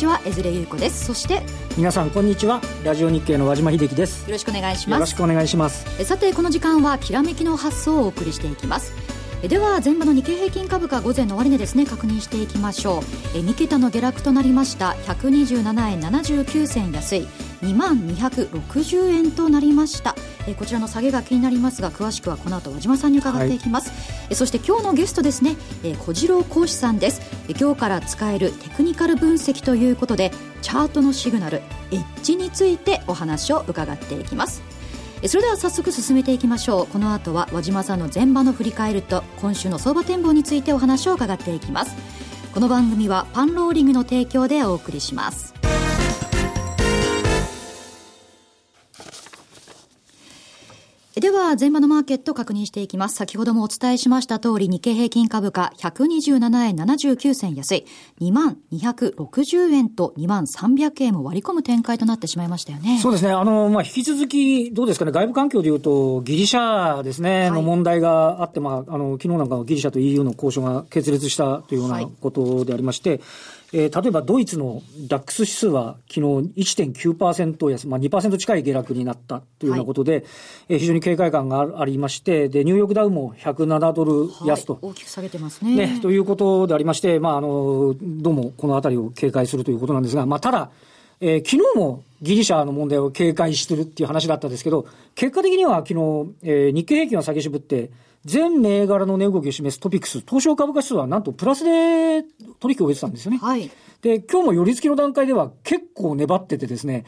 ちは江連優子です。そして皆さんこんにちはラジオ日経の和島秀樹です。よろしくお願いします。よろしくお願いします。えさてこの時間はきらめきの発想をお送りしていきます。えでは前場の日経平均株価午前の終値ですね確認していきましょう。え2桁の下落となりました。127円79銭安い。2万260円となりました。えこちらの下げが気になりますが詳しくはこの後和島さんに伺っていきます、はい、えそして今日のゲストですね。え小次郎講師さんです。え今日から使えるテクニカル分析ということでチャートのシグナルエッジについてお話を伺っていきます。それでは早速進めていきましょう。この後は和島さんの前場の振り返ると今週の相場展望についてお話を伺っていきます。この番組はパンローリングの提供でお送りします。は、前場のマーケット確認していきます。先ほどもお伝えしました通り、日経平均株価127円79銭安い、2万260円と2万300円を割り込む展開となってしまいましたよね。そうですね。あの、まあ、引き続き、どうですかね、外部環境でいうと、ギリシャですね、はい、の問題があって、まあ、あの、昨日なんかギリシャと EU の交渉が決裂したというようなことでありまして、はいえー、例えばドイツのダックス指数は昨日1.9%安、まあ2%近い下落になったというようなことで、はい、えー、非常に警戒感がありまして、で、ニューヨークダウも107ドル安と、はい、大きく下げてますね。ね、ということでありまして、まあ、あの、どうもこのあたりを警戒するということなんですが、まあ、ただ、えー、昨日もギリシャの問題を警戒してるっていう話だったんですけど、結果的には昨日、えー、日経平均は下げ渋って、全銘柄の値動きを示すトピックス、東証株価指数はなんとプラスで取引を終えてたんですよね。はい。で、今日も寄り付きの段階では結構粘っててですね、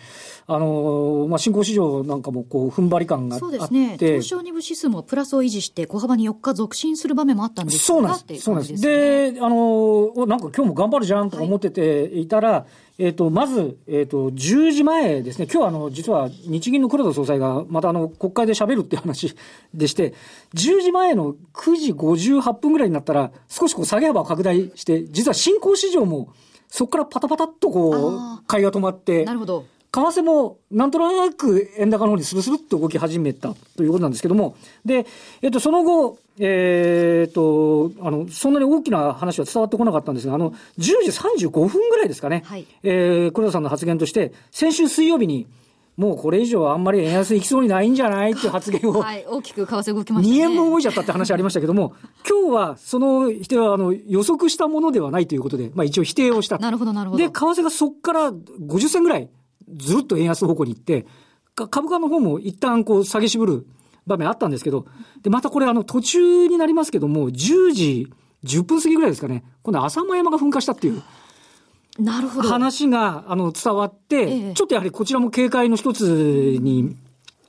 あのー、まあ、新興市場なんかもこう、踏ん張り感があって。そうですね。東証2部指数もプラスを維持して、小幅に4日続伸する場面もあったんですそうなんです。そうなんです。で、あのー、なんか今日も頑張るじゃんと思ってていたら、はいえっ、ー、と、まず、えっ、ー、と、10時前ですね、今日はあの、実は日銀の黒田総裁がまたあの、国会で喋るっていう話 でして、10時前の9時58分ぐらいになったら、少しこう下げ幅を拡大して、実は新興市場も、そこからパタパタっとこう、買いが止まって、なるほど。為替もなんとなく円高の方にスルスルっと動き始めたということなんですけども、で、えっと、その後、えー、っと、あの、そんなに大きな話は伝わってこなかったんですが、あの、10時35分ぐらいですかね、はい、えー、黒田さんの発言として、先週水曜日に、もうこれ以上あんまり円安いきそうにないんじゃないっていう発言を。はい、大きく為替動きました、ね。2円分動いちゃったって話ありましたけども、今日はその否定はあの予測したものではないということで、まあ一応否定をした。なるほど、なるほど。で、為替がそこから50銭ぐらいずるっと円安方向に行って、株価の方も一旦こう下げ渋る場面あったんですけど、で、またこれあの途中になりますけども、10時10分過ぎぐらいですかね、今度浅間山が噴火したっていう。なるほど。話が、あの、伝わって、ええ、ちょっとやはりこちらも警戒の一つに、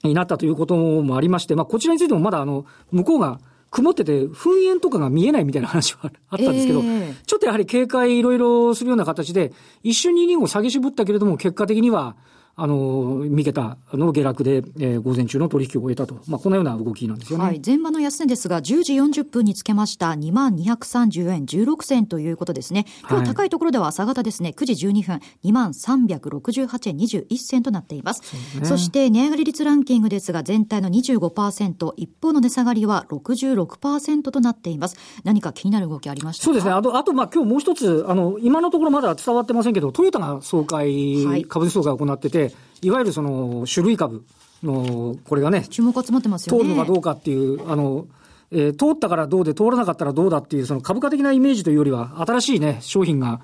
になったということもありまして、まあ、こちらについてもまだ、あの、向こうが曇ってて、噴煙とかが見えないみたいな話はあったんですけど、えー、ちょっとやはり警戒いろいろするような形で、一瞬に2を下げ絞ったけれども、結果的には、あの、三桁の下落で、えー、午前中の取引を終えたと。まあ、このような動きなんですよね。はい。前場の安値ですが、10時40分につけました2万230円16銭ということですね。今日高いところでは朝方ですね、9時12分、2万368円21銭となっています。そね、そして値上がり率ランキングですが、全体の25%、一方の値下がりは66%となっています。何か気になる動きありましたそうですね。あと、あと、まあ、今日もう一つ、あの、今のところまだ伝わってませんけど、トヨタが総会、はい、株主総会を行ってて、いわゆるその種類株の、これがね、注目集まってますよね。通るのかどうかっていう、あの、えー、通ったからどうで通らなかったらどうだっていう、その株価的なイメージというよりは、新しいね、商品が、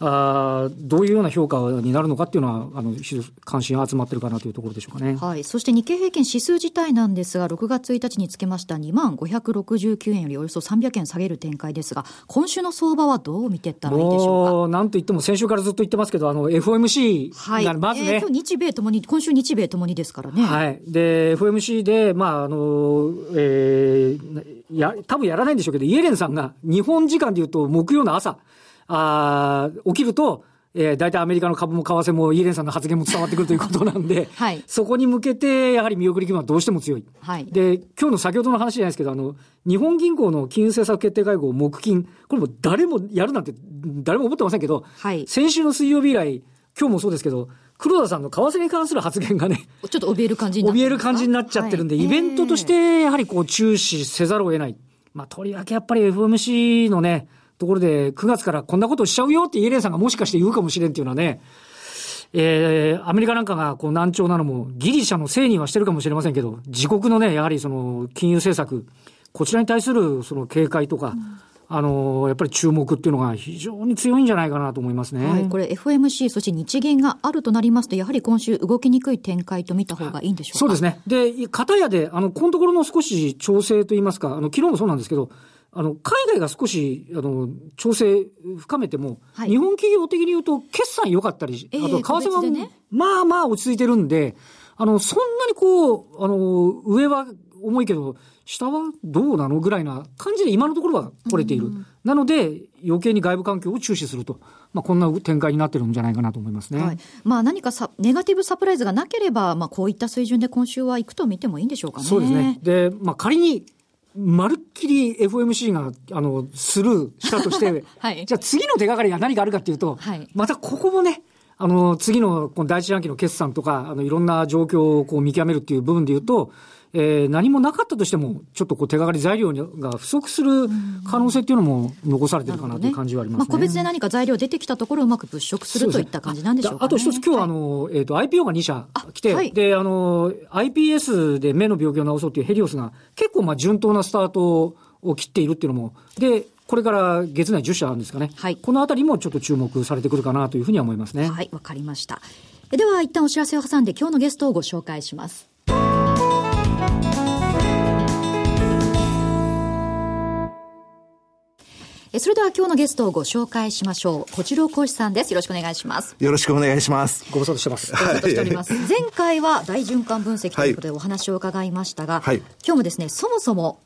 あどういうような評価になるのかっていうのは、あの、関心集まってるかなというところでしょうかね。はい。そして日経平均指数自体なんですが、6月1日につけました2万569円よりおよそ300円下げる展開ですが、今週の相場はどう見てったらいいでしょうか？なんといっても先週からずっと言ってますけど、あの、FOMC はい、まずね。えー、今日日米ともに、今週日米ともにですからね。はい。で、FOMC で、まあ、あの、えー、や、多分やらないんでしょうけど、イエレンさんが日本時間で言うと木曜の朝、あ起きると、えー、大体アメリカの株も為替もイエレンさんの発言も伝わってくるということなんで、はい、そこに向けて、やはり見送り気分はどうしても強い。はい、で、今日の先ほどの話じゃないですけど、あの、日本銀行の金融政策決定会合、木金、これも誰もやるなんて、誰も思ってませんけど、はい、先週の水曜日以来、今日もそうですけど、黒田さんの為替に関する発言がね、ちょっと怯える感じにな怯える感じになっちゃってるんで、はい、イベントとして、やはりこう注視せざるを得ない。まあ、とりわけやっぱり FMC のね、ところで9月からこんなことしちゃうよってイエレンさんがもしかして言うかもしれんっていうのはね、えー、アメリカなんかがこう難聴なのもギリシャのせいにはしてるかもしれませんけど、自国のね、やはりその金融政策、こちらに対するその警戒とか、うんあのやっぱり注目っていうのが非常に強いんじゃないかなと思いますね。はい、これ FMC、そして日銀があるとなりますと、やはり今週動きにくい展開と見た方がいいんでしょうか？そうですね。で、片やで、あの、このところの少し調整といいますか、あの、昨日もそうなんですけど、あの、海外が少し、あの、調整深めても、はい、日本企業的に言うと、決算良かったり、あと、為替は、ね、まあまあ落ち着いてるんで、あの、そんなにこう、あの、上は重いけど、下はどうなのぐらいな感じで今のところは来れている。なので、余計に外部環境を注視すると。まあ、こんな展開になってるんじゃないかなと思いますね。はい、まあ、何かさ、ネガティブサプライズがなければ、まあ、こういった水準で今週はいくと見てもいいんでしょうかね。そうですね。で、まあ、仮に、まるっきり FMC が、あの、スルーしたとして、はい、じゃあ次の手がかりが何かあるかっていうと、はい、またここもね、あの、次のこの第一四半期の決算とか、あの、いろんな状況をこう見極めるっていう部分で言うと、えー、何もなかったとしても、ちょっとこう手がかり材料が不足する可能性っていうのも残されてるかなという感じはありますね。ねまあ、個別で何か材料出てきたところをうまく物色するといった感じなんでしょうか、ね、あと一つ、今日あの、えっ、ー、と、IPO が2社来て、はい、で、あの、iPS で目の病気を治そうというヘリオスが結構まあ順当なスタートを切っているっていうのも、で、これから月内10社あるんですかね。はい。このあたりもちょっと注目されてくるかなというふうには思いますね。はい、わかりました。では、一旦お知らせを挟んで今日のゲストをご紹介します。それでは今日のゲストをご紹介しましょう。小次郎講師さんです。よろしくお願いします。よろしくお願いします。ご無沙汰してます。ご無沙汰しております。前回は大循環分析ということでお話を伺いましたが、はい、今日もですね、そもそも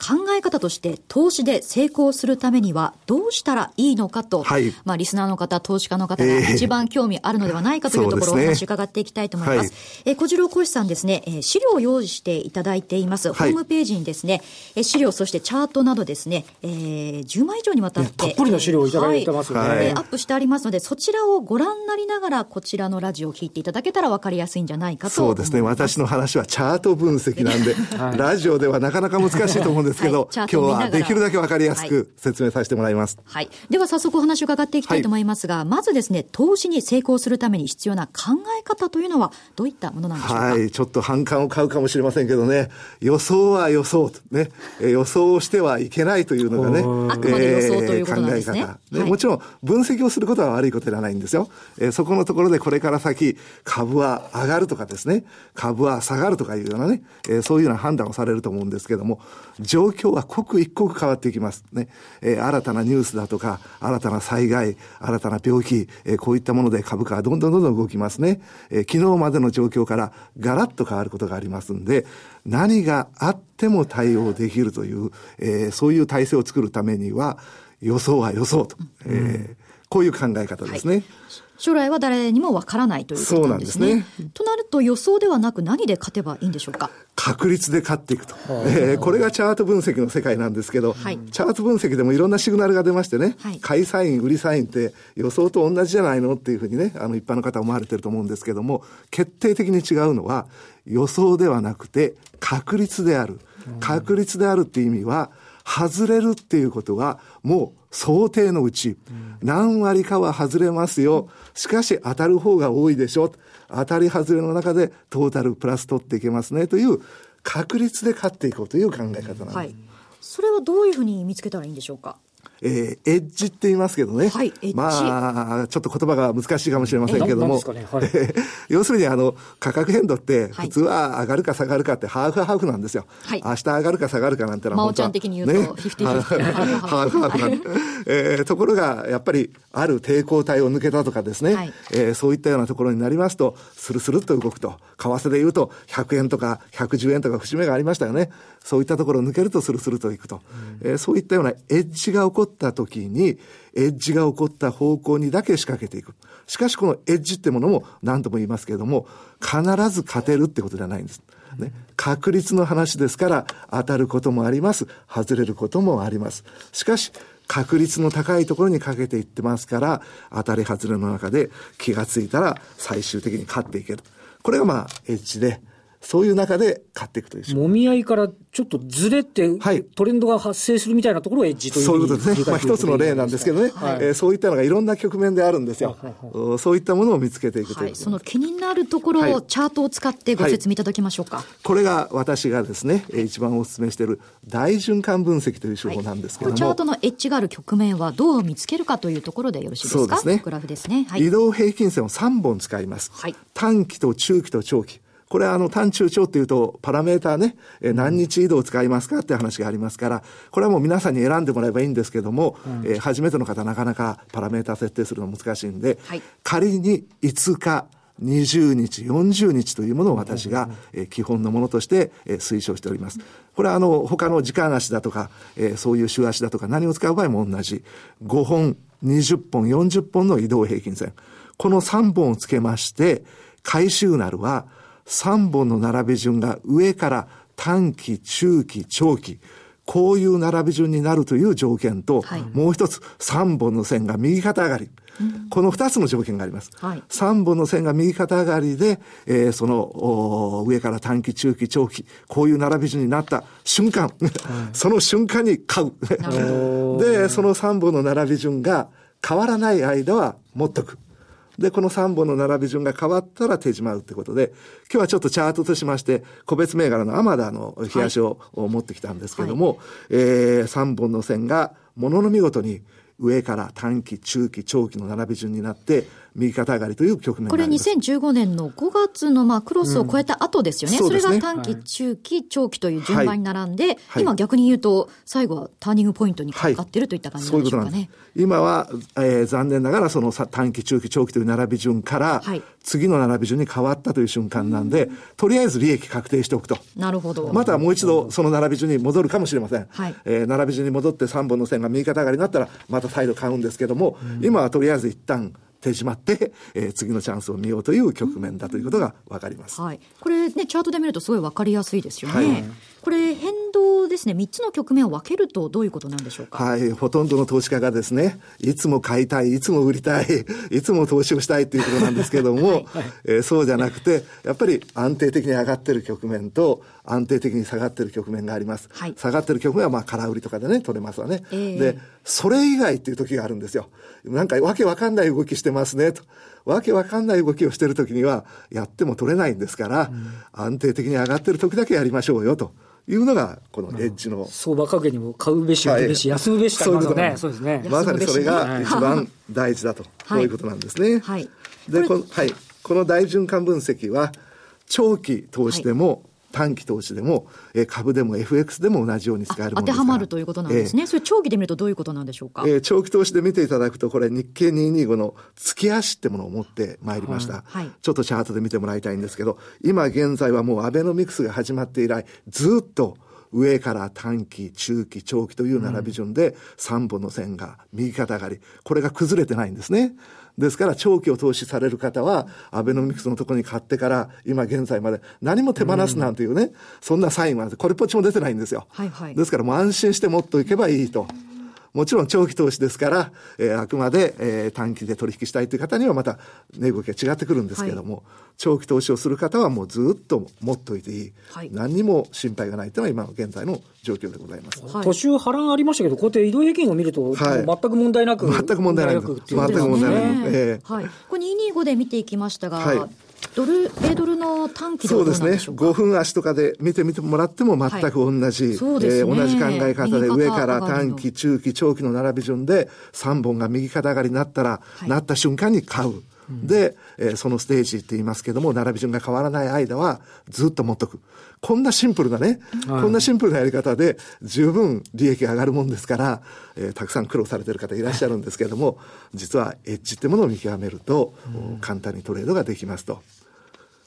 考え方として投資で成功するためにはどうしたらいいのかと、はい、まあリスナーの方、投資家の方が一番興味あるのではないかというところをお話伺っていきたいと思います。すね、え小次郎講師さんですね、えー、資料を用意していただいています。ホームページにですね、え資料、そしてチャートなどですね、えー、10枚以上にわたって。たっぷりの資料をいただいてますね、はい、アップしてありますので、そちらをご覧になりながら、こちらのラジオを聞いていただけたら分かりやすいんじゃないかと。そうですね。私の話はチャート分析なんで、はい、ラジオではなかなか難しいと思うんですけど、はい、今日はできるだけわかりやすく説明させてもらいます。はい。では早速お話を伺っていきたいと思いますが、はい、まずですね、投資に成功するために必要な考え方というのはどういったものなんでしょうか？はい。ちょっと反感を買うかもしれませんけどね、予想は予想とね、え予想してはいけないというのがね、あくまで予想ということなんですね。えー、ね、はい、もちろん分析をすることは悪いことではないんですよ。えー、そこのところでこれから先、株は上がるとかですね、株は下がるとかいうようなね、えー、そういうような判断をされると思うんですけども、状況は刻一刻変わってきますね。えー、新たなニュースだとか、新たな災害、新たな病気、えー、こういったもので株価はどんどんどんどん動きますね。えー、昨日までの状況からガラッと変わることがありますんで、何があっても対応できるという、えー、そういう体制を作るためには、予想は予想と。えーこういう考え方ですね。はい将来は誰にもわからないということなんですね。そうなんですね。となると予想ではなく何で勝てばいいんでしょうか？確率で勝っていくと。えー、これがチャート分析の世界なんですけど、はい、チャート分析でもいろんなシグナルが出ましてね、はい、買いサイン、売りサインって予想と同じじゃないのっていうふうにね、あの一般の方思われてると思うんですけども、決定的に違うのは予想ではなくて確率である。確率であるっていう意味は、外れるっていうことはもう想定のうち、何割かは外れますよ。しかし当たる方が多いでしょ。当たり外れの中でトータルプラス取っていけますねという確率で勝っていこうという考え方なんです。はい。それはどういうふうに見つけたらいいんでしょうか？えー、エッジって言いますけどね。はい、まあ、ちょっと言葉が難しいかもしれませんけども。ね？はい、要するに、あの、価格変動って、普通は上がるか下がるかってハーフハーフなんですよ。はい、明日上がるか下がるかなんてのは、真央ちゃん的に言うと、ね、ハーフハーフなんで。えー、ところが、やっぱり、ある抵抗体を抜けたとかですね、はい、えー、そういったようなところになりますと、スルスルっと動くと。為替で言うと、100円とか110円とか節目がありましたよね。そういったところを抜けるとスルスルといくと。うん、えー、そういったようなエッジが起こった時に、エッジが起こった方向にだけ仕掛けていく。しかしこのエッジってものも何度も言いますけれども、必ず勝てるってことではないんです。ね、確率の話ですから当たることもあります。外れることもあります。しかし、確率の高いところにかけていってますから、当たり外れの中で気がついたら最終的に勝っていける。これがまあ、エッジで、そういう中で買っていくというもみ合いからちょっとずれて、はい、トレンドが発生するみたいなところをエッジというそういうことですね。まあ一つの例なんですけどね、はい、えー、そういったのがいろんな局面であるんですよ。はい、そういったものを見つけていくという、はい、その気になるところをチャートを使ってご説明いただきましょうか。これが私がですね、一番お勧めしている大循環分析という手法なんですけども、チャートのエッジがある局面はどう見つけるかというところでよろしいですか？そうですね。グラフですね。移動平均線を3本使います。短期と中期と長期。これはあの単中長っていうとパラメーターね、え何日移動を使いますかって話がありますから、これはもう皆さんに選んでもらえばいいんですけども、うん、えー、初めての方なかなかパラメーター設定するの難しいんで、はい、仮に5日、20日、40日というものを私が、えー、基本のものとして、えー、推奨しております。これはあの、他の時間足だとか、えー、そういう週足だとか何を使う場合も同じ。5本、20本、40本の移動平均線。この3本をつけまして、回収なるは、3本の並び順が上から短期、中期、長期、こういう並び順になるという条件と、はい、もう一つ3本の線が右肩上がり。この二つの条件があります。はい、3本の線が右肩上がりで、えー、その上から短期、中期、長期、こういう並び順になった瞬間、はい、その瞬間に買う。で、その3本の並び順が変わらない間は持っとく。で、この3本の並び順が変わったら手締まうってことで、今日はちょっとチャートとしまして、個別銘柄のアマダの冷やしを持ってきたんですけども、はい、えー、3本の線がものの見事に上から短期、中期、長期の並び順になって、右肩上がりという局面これ2015年の5月のまあクロスを超えた後ですよね。うん、それが短期、中期、長期という順番に並んで、はい、今逆に言うと、最後はターニングポイントにかかっているといった感じなんでしょうかね。はい、今は、えー、残念ながらその短期、中期、長期という並び順から、はい、次の並び順に変わったという瞬間なんで、とりあえず利益確定しておくと。なるほど。またもう一度その並び順に戻るかもしれません。はい、えー、並び順に戻って3本の線が右肩上がりになったら、また再度買うんですけども、今はとりあえず一旦、手締まって、えー、次のチャンスを見ようという局面だということが分かります。はい。これね、チャートで見るとすごい分かりやすいですよね。はい、これ、変動ですね、3つの局面を分けるとどういうことなんでしょうか？はい。ほとんどの投資家がですね、いつも買いたい、いつも売りたい、いつも投資をしたいということなんですけども、はい、えー、そうじゃなくて、やっぱり安定的に上がってる局面と、安定的に下がってる局面があります。はい、下がってる局面はまあ空売りとかでね、取れますわね。えー、で、それ以外っていう時があるんですよ。なんかわけわかんない動きしてますね、と。わけわかんない動きをしてる時には、やっても取れないんですから、うん、安定的に上がってる時だけやりましょうよ、と。いうのが、このエッジの。相場格言にも買うべし、売るべし、休むべしとありますね。そうですね。まさにそれが一番大事だと、こういうことなんですね。はい。で、この、はい。この大循環分析は、長期投資でも、短期投資でも、えー、株でも FX でも同じように使えるものです当てはまるということなんですね、えー、それ長期で見るとどういうことなんでしょうか、えー、長期投資で見ていただくとこれ日経225の月足ってものを持ってまいりました、はい、ちょっとチャートで見てもらいたいんですけど今現在はもうアベノミクスが始まって以来ずっと上から短期、中期、長期という並び順で3本の線が右肩上がり。これが崩れてないんですね。ですから長期を投資される方は、アベノミクスのところに買ってから、今現在まで何も手放すなんていうね、うん、そんなサインは、これっぽっちも出てないんですよ。はいはい、ですからもう安心して持っておけばいいと。もちろん長期投資ですから、えー、あくまで、えー、短期で取引したいという方にはまた値動きが違ってくるんですけれども、はい、長期投資をする方はもうずっと持っておいていい。はい、何にも心配がないというのは今の現在の状況でございます。はい、途中波乱ありましたけど、こうやって移動平均を見ると、はい、全く問題なく。全く問題なく。全く問題なく。えー、はい。これ225で見ていきましたが、はいドル、米ドルの短期でそうですね。5分足とかで見てみてもらっても全く同じ、はいね、えー、同じ考え方で上から短期、中期、長期の並び順で3本が右肩上がりになったら、はい、なった瞬間に買う。で、えー、そのステージって言いますけども、並び順が変わらない間はずっと持っとく。こんなシンプルなね、はい、こんなシンプルなやり方で十分利益が上がるもんですから、えー、たくさん苦労されてる方いらっしゃるんですけれども、実はエッジってものを見極めると、うん、簡単にトレードができますと。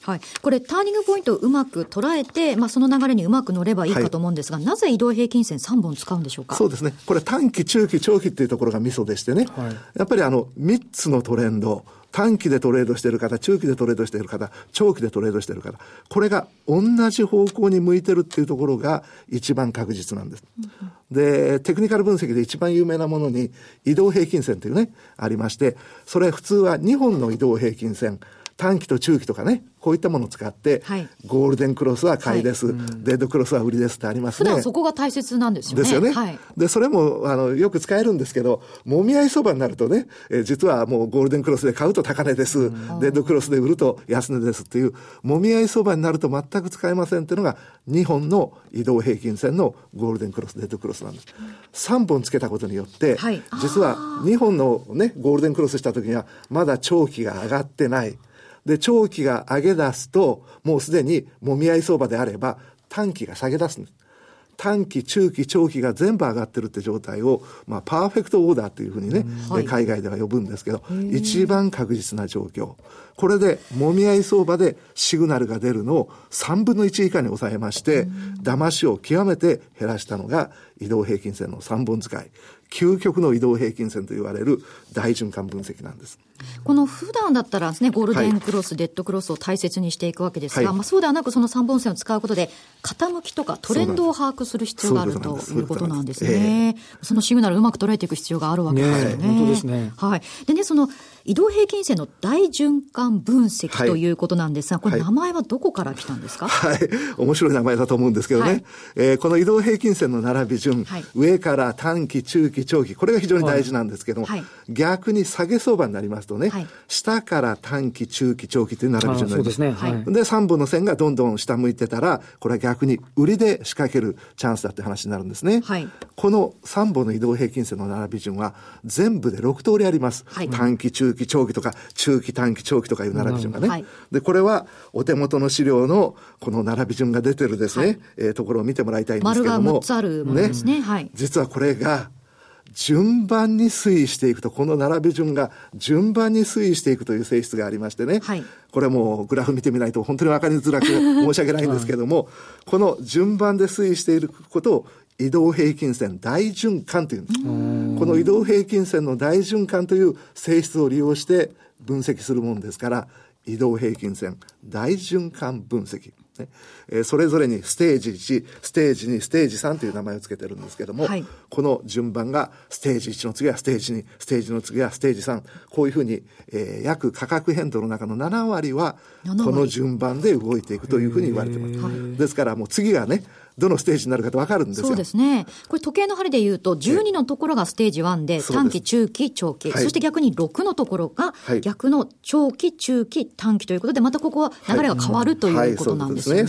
はい、これ、ターニングポイントをうまく捉えて、まあ、その流れにうまく乗ればいいかと思うんですが、はい、なぜ移動平均線3本使うんでしょうか？そうですね、これ、短期、中期、長期っていうところがミソでしてね、はい、やっぱりあの3つのトレンド、短期でトレードしている方、中期でトレードしている方、長期でトレードしている方、これが同じ方向に向いてるっていうところが一番確実なんです。で、テクニカル分析で一番有名なものに移動平均線っていうね、ありまして、それ普通は2本の移動平均線、短期と中期とかね、こういったものを使って、はい、ゴールデンクロスは買いです、はい、デッドクロスは売りですってありますね。普段そこが大切なんですよね。ですよね。はい、で、それも、あの、よく使えるんですけど、もみ合い相場になるとね、えー、実はもうゴールデンクロスで買うと高値です、デッドクロスで売ると安値ですっていう、もみ合い相場になると全く使えませんっていうのが、2本の移動平均線のゴールデンクロス、デッドクロスなんです。3本つけたことによって、はい、実は2本のね、ゴールデンクロスした時には、まだ長期が上がってない。で、長期が上げ出すと、もうすでにもみ合い相場であれば、短期が下げ出すんです。短期、中期、長期が全部上がってるって状態を、まあ、パーフェクトオーダーっていうふうにね、はい、海外では呼ぶんですけど、一番確実な状況。これで、もみ合い相場でシグナルが出るのを3分の1以下に抑えまして、騙しを極めて減らしたのが移動平均線の3本使い。究極の移動平均線と言われる大循環分析なんです。この普段だったらですね、ゴールデンクロス、はい、デッドクロスを大切にしていくわけですが、はい、まあそうではなくその3本線を使うことで、傾きとかトレンドを把握する必要があるということなんですね。そのシグナルをうまく捉えていく必要があるわけですよね。ね本当ですね。はい。でね、その移動平均線の大循環分析ということなんですが、これ名前はどこから来たんですか、はい、面白い名前だと思うんですけどね、はい、えー、この移動平均線の並び順、はい、上から短期、中期、長期、これが非常に大事なんですけども、はい、逆に下げ相場になりますとね、下から短期、中期、長期という並び順になります。で、ね。はい、で、3本の線がどんどん下向いてたら、これは逆に売りで仕掛けるチャンスだって話になるんですね。この3本の移動平均線の並び順は全部で6通りあります。短期、中期、長期とか中期、短期、長期とかいう並び順がね。はい、で、これはお手元の資料のこの並び順が出てるですね、はい、えー、ところを見てもらいたいんですけども。丸が6つあるものですね。ね。はい、実はこれが、順番に推移していくと、この並び順が順番に推移していくという性質がありましてね、はい、これもグラフ見てみないと本当に分かりづらく申し訳ないんですけども、この順番で推移していることを移動平均線大循環という。この移動平均線の大循環という性質を利用して分析するものですから、移動平均線大循環分析。ねえー、それぞれにステージ1、ステージ2、ステージ3という名前を付けてるんですけども、はい、この順番がステージ1の次はステージ2、ステージの次はステージ3、こういうふうに、えー、約価格変動の中の7割は、この順番で動いていくというふうに言われています。ですからもう次がね、どのステージになるかと分かるんですよ。そうですね。これ時計の針で言うと、12のところがステージ1で、短期、中期、長期、はい、そして逆に6のところが、逆の長期、中期、短期ということで、またここは流れが変わるということなんですね。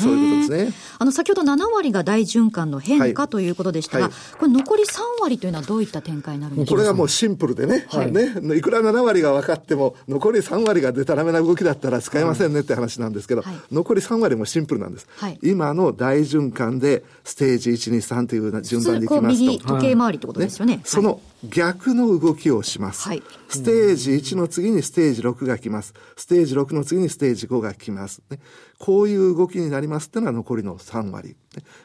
あの、先ほど7割が大循環の変化ということでしたが、これ残り3割というのはどういった展開になるんでしょう？かこれはもうシンプルでね、はい、ね、いくら7割が分かっても、残り3割がでたらめな動きだったら使えませんねって話なんですけど、残り3割もシンプルなんです。今の大循環でステージ123という順番でいきますと。右時計回りってことですよね。ねその逆の動きをします。はい、ステージ1の次にステージ6が来ます。ステージ6の次にステージ5が来ます。ね、こういう動きになりますっていうのは残りの3割。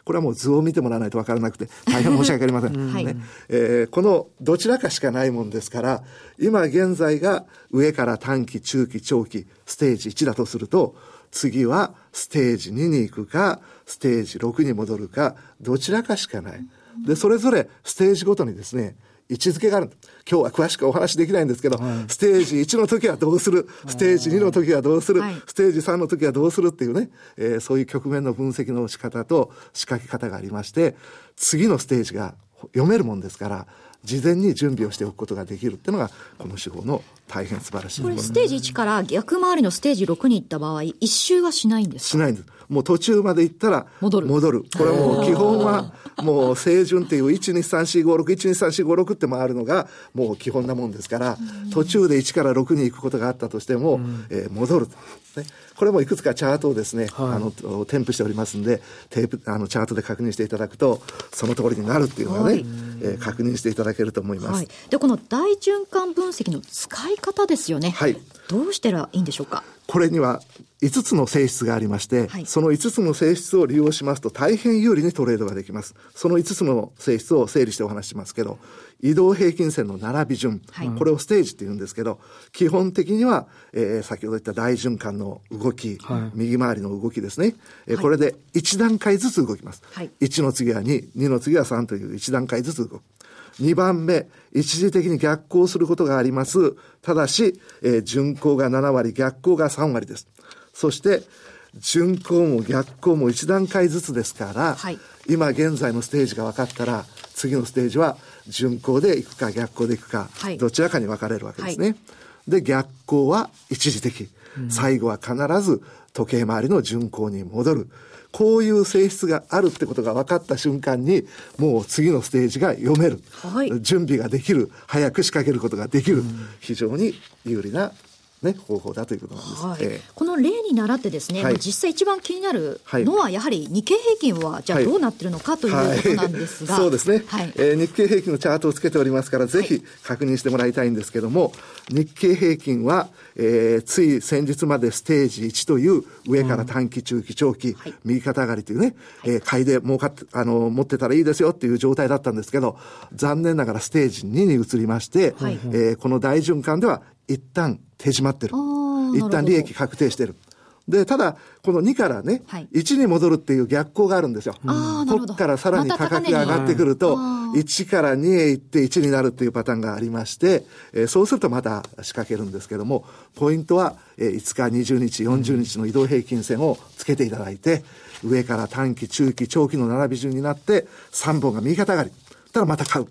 これはもう図を見てもらわないと分からなくて大変申し訳ありません。はい、ねえー、このどちらかしかないもんですから、今現在が上から短期、中期、長期、ステージ1だとすると、次はステージ2に行くか、ステージ6に戻るか、どちらかしかない。で、それぞれステージごとにですね、位置づけがある。今日は詳しくお話できないんですけど、はい、ステージ1の時はどうする、ステージ2の時はどうする、ステージ3の時はどうするっていうね、えー、そういう局面の分析の仕方と仕掛け方がありまして、次のステージが読めるもんですから、事前に準備をしておくことができるっていうのが、この手法の大変素晴らしいこれ、ステージ1から逆回りのステージ6に行った場合、一周はしないんですしないんです。もう途中まで行ったら戻る。戻る。これはもう基本は、もう清順っていう123456、123456って回るのがもう基本なもんですから、途中で1から6に行くことがあったとしても、えー、戻る。ね、これもいくつかチャートをですね、はい、あの添付しておりますんでテープあのチャートで確認していただくとその通りになるっていうのはね、はい、えー、確認していただけると思います、はい、でこの大循環分析の使い方ですよね、はい、どうしたらいいんでしょうか？これには5つの性質がありまして、はい、その5つの性質を利用しますと大変有利にトレードができます。その5つの性質を整理してお話しますけど、移動平均線の並び順、はい、これをステージって言うんですけど、基本的には、えー、先ほど言った大循環の動き、はい、右回りの動きですね、えー、これで1段階ずつ動きます。はい、1の次は2、2の次は3という1段階ずつ動く。2番目、一時的に逆行することがあります。ただし、えー、巡航が7割、逆行が3割です。そして、巡航も逆行も1段階ずつですから、はい、今現在のステージが分かったら、次のステージは巡航で行くか逆行で行くか、はい、どちらかに分かれるわけですね。はい、で、逆行は一時的。最後は必ず時計回りの巡航に戻る。こういう性質があるってことが分かった瞬間に、もう次のステージが読める。はい、準備ができる。早く仕掛けることができる。非常に有利なね、方法だということなんです、はい。えー、この例に倣ってですね、はい、実際一番気になるのは、やはり日経平均は、じゃあどうなってるのかということなんですが、そうですね、はい、えー、日経平均のチャートをつけておりますから、ぜひ確認してもらいたいんですけども、日経平均は、えー、つい先日までステージ1という上から短期、中期、長期、右肩上がりというね、はい、えー、買いで儲かって、あの、持ってたらいいですよっていう状態だったんですけど、残念ながらステージ2に移りまして、はい、えー、この大循環では一旦手締まってる。一旦利益確定してる。で、ただ、この2からね、はい、1に戻るっていう逆行があるんですよ。こっからさらに価格が上がってくると、1から2へ行って1になるっていうパターンがありまして、えー、そうするとまた仕掛けるんですけども、ポイントは、えー、5日、20日、40日の移動平均線をつけていただいて、上から短期、中期、長期の並び順になって、3本が右肩上がり。たらまた買う。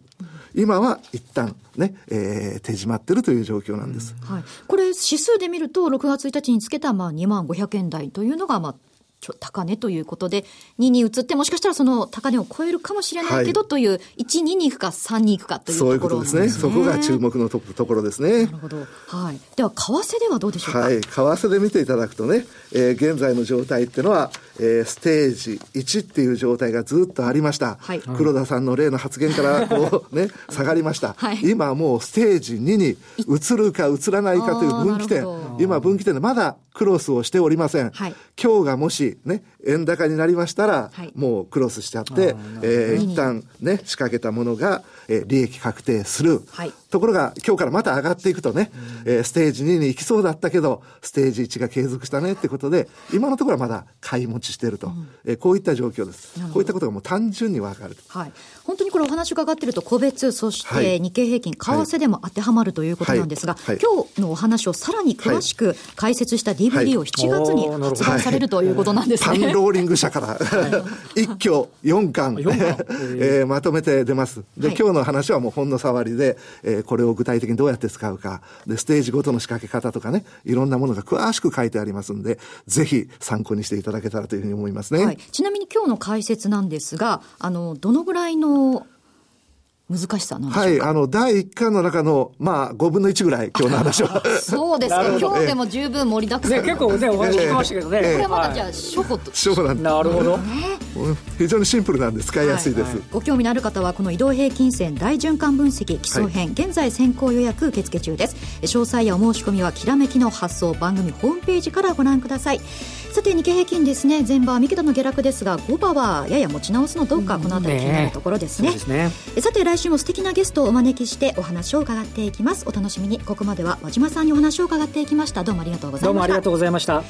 今は一旦ね、えー、手締まってるという状況なんです。はい。これ指数で見ると、6月1日につけた、まあ、2万500円台というのが、まあ、高値ということで、2に移って、もしかしたらその高値を超えるかもしれないけど、はい、という、1、2に行くか、3に行くかというところ、ね、そういうことですね。そこが注目のとところですね。なるほど。はい。では、為替ではどうでしょうか？はい。為替で見ていただくとね、えー、現在の状態っていうのは、えー、ステージ1っていう状態がずっとありました。はい、黒田さんの例の発言からこうね、下がりました。はい、今もうステージ2に移るか移らないかという分岐点。今分岐点でまだクロスをしておりません。はい、今日がもしね、円高になりましたら、はい、もうクロスしちゃって、えー、一旦ね、仕掛けたものが、えー、利益確定する。はい、ところが、今日からまた上がっていくとね、うん、えー、ステージ2に行きそうだったけど、ステージ1が継続したねってことで、今のところはまだ買い持ちしてると。うん、えー、こういった状況です。こういったことがもう単純にわかる。はい。本当にこれお話伺ってると、個別、そして日経平均、為替でも当てはまるということなんですが、はい。はい、今日のお話をさらに詳しく解説した DVD を7月に発売されるということなんですね。ローリング社から 一挙4巻 えー、まとめて出ます。で、今日の話はもうほんの触りで、えー、これを具体的にどうやって使うか、で、ステージごとの仕掛け方とかね、いろんなものが詳しく書いてありますんで、ぜひ参考にしていただけたらというふうに思いますね。はい、ちなみに今日の解説なんですが、あの、どのぐらいの難しさなんでしょうはい、あの、第1巻の中の、まあ、5分の1ぐらい、今日の話は。そうです。か。今日でも十分盛りだくさん。ね、結構ね、お話聞きましたけどね。これはまたじゃあ、初歩と。初歩なんなるほど。非常にシンプルなんで使いやすいです、はいはい、ご興味のある方はこの移動平均線大循環分析基礎編、はい、現在先行予約受付中です。詳細やお申し込みはきらめきの発送番組ホームページからご覧ください。さて日経平均ですね。前場は三桁の下落ですが5場はやや持ち直すのどうかこの辺り気になるところですね。ね、さて来週も素敵なゲストをお招きしてお話を伺っていきます。お楽しみに。ここまでは和島さんにお話を伺っていきました。どうもありがとうございました。どうもありがとうございました。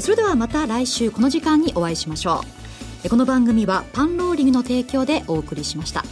それではまた来週この時間にお会いしましょう。この番組はパンローリングの提供でお送りしました。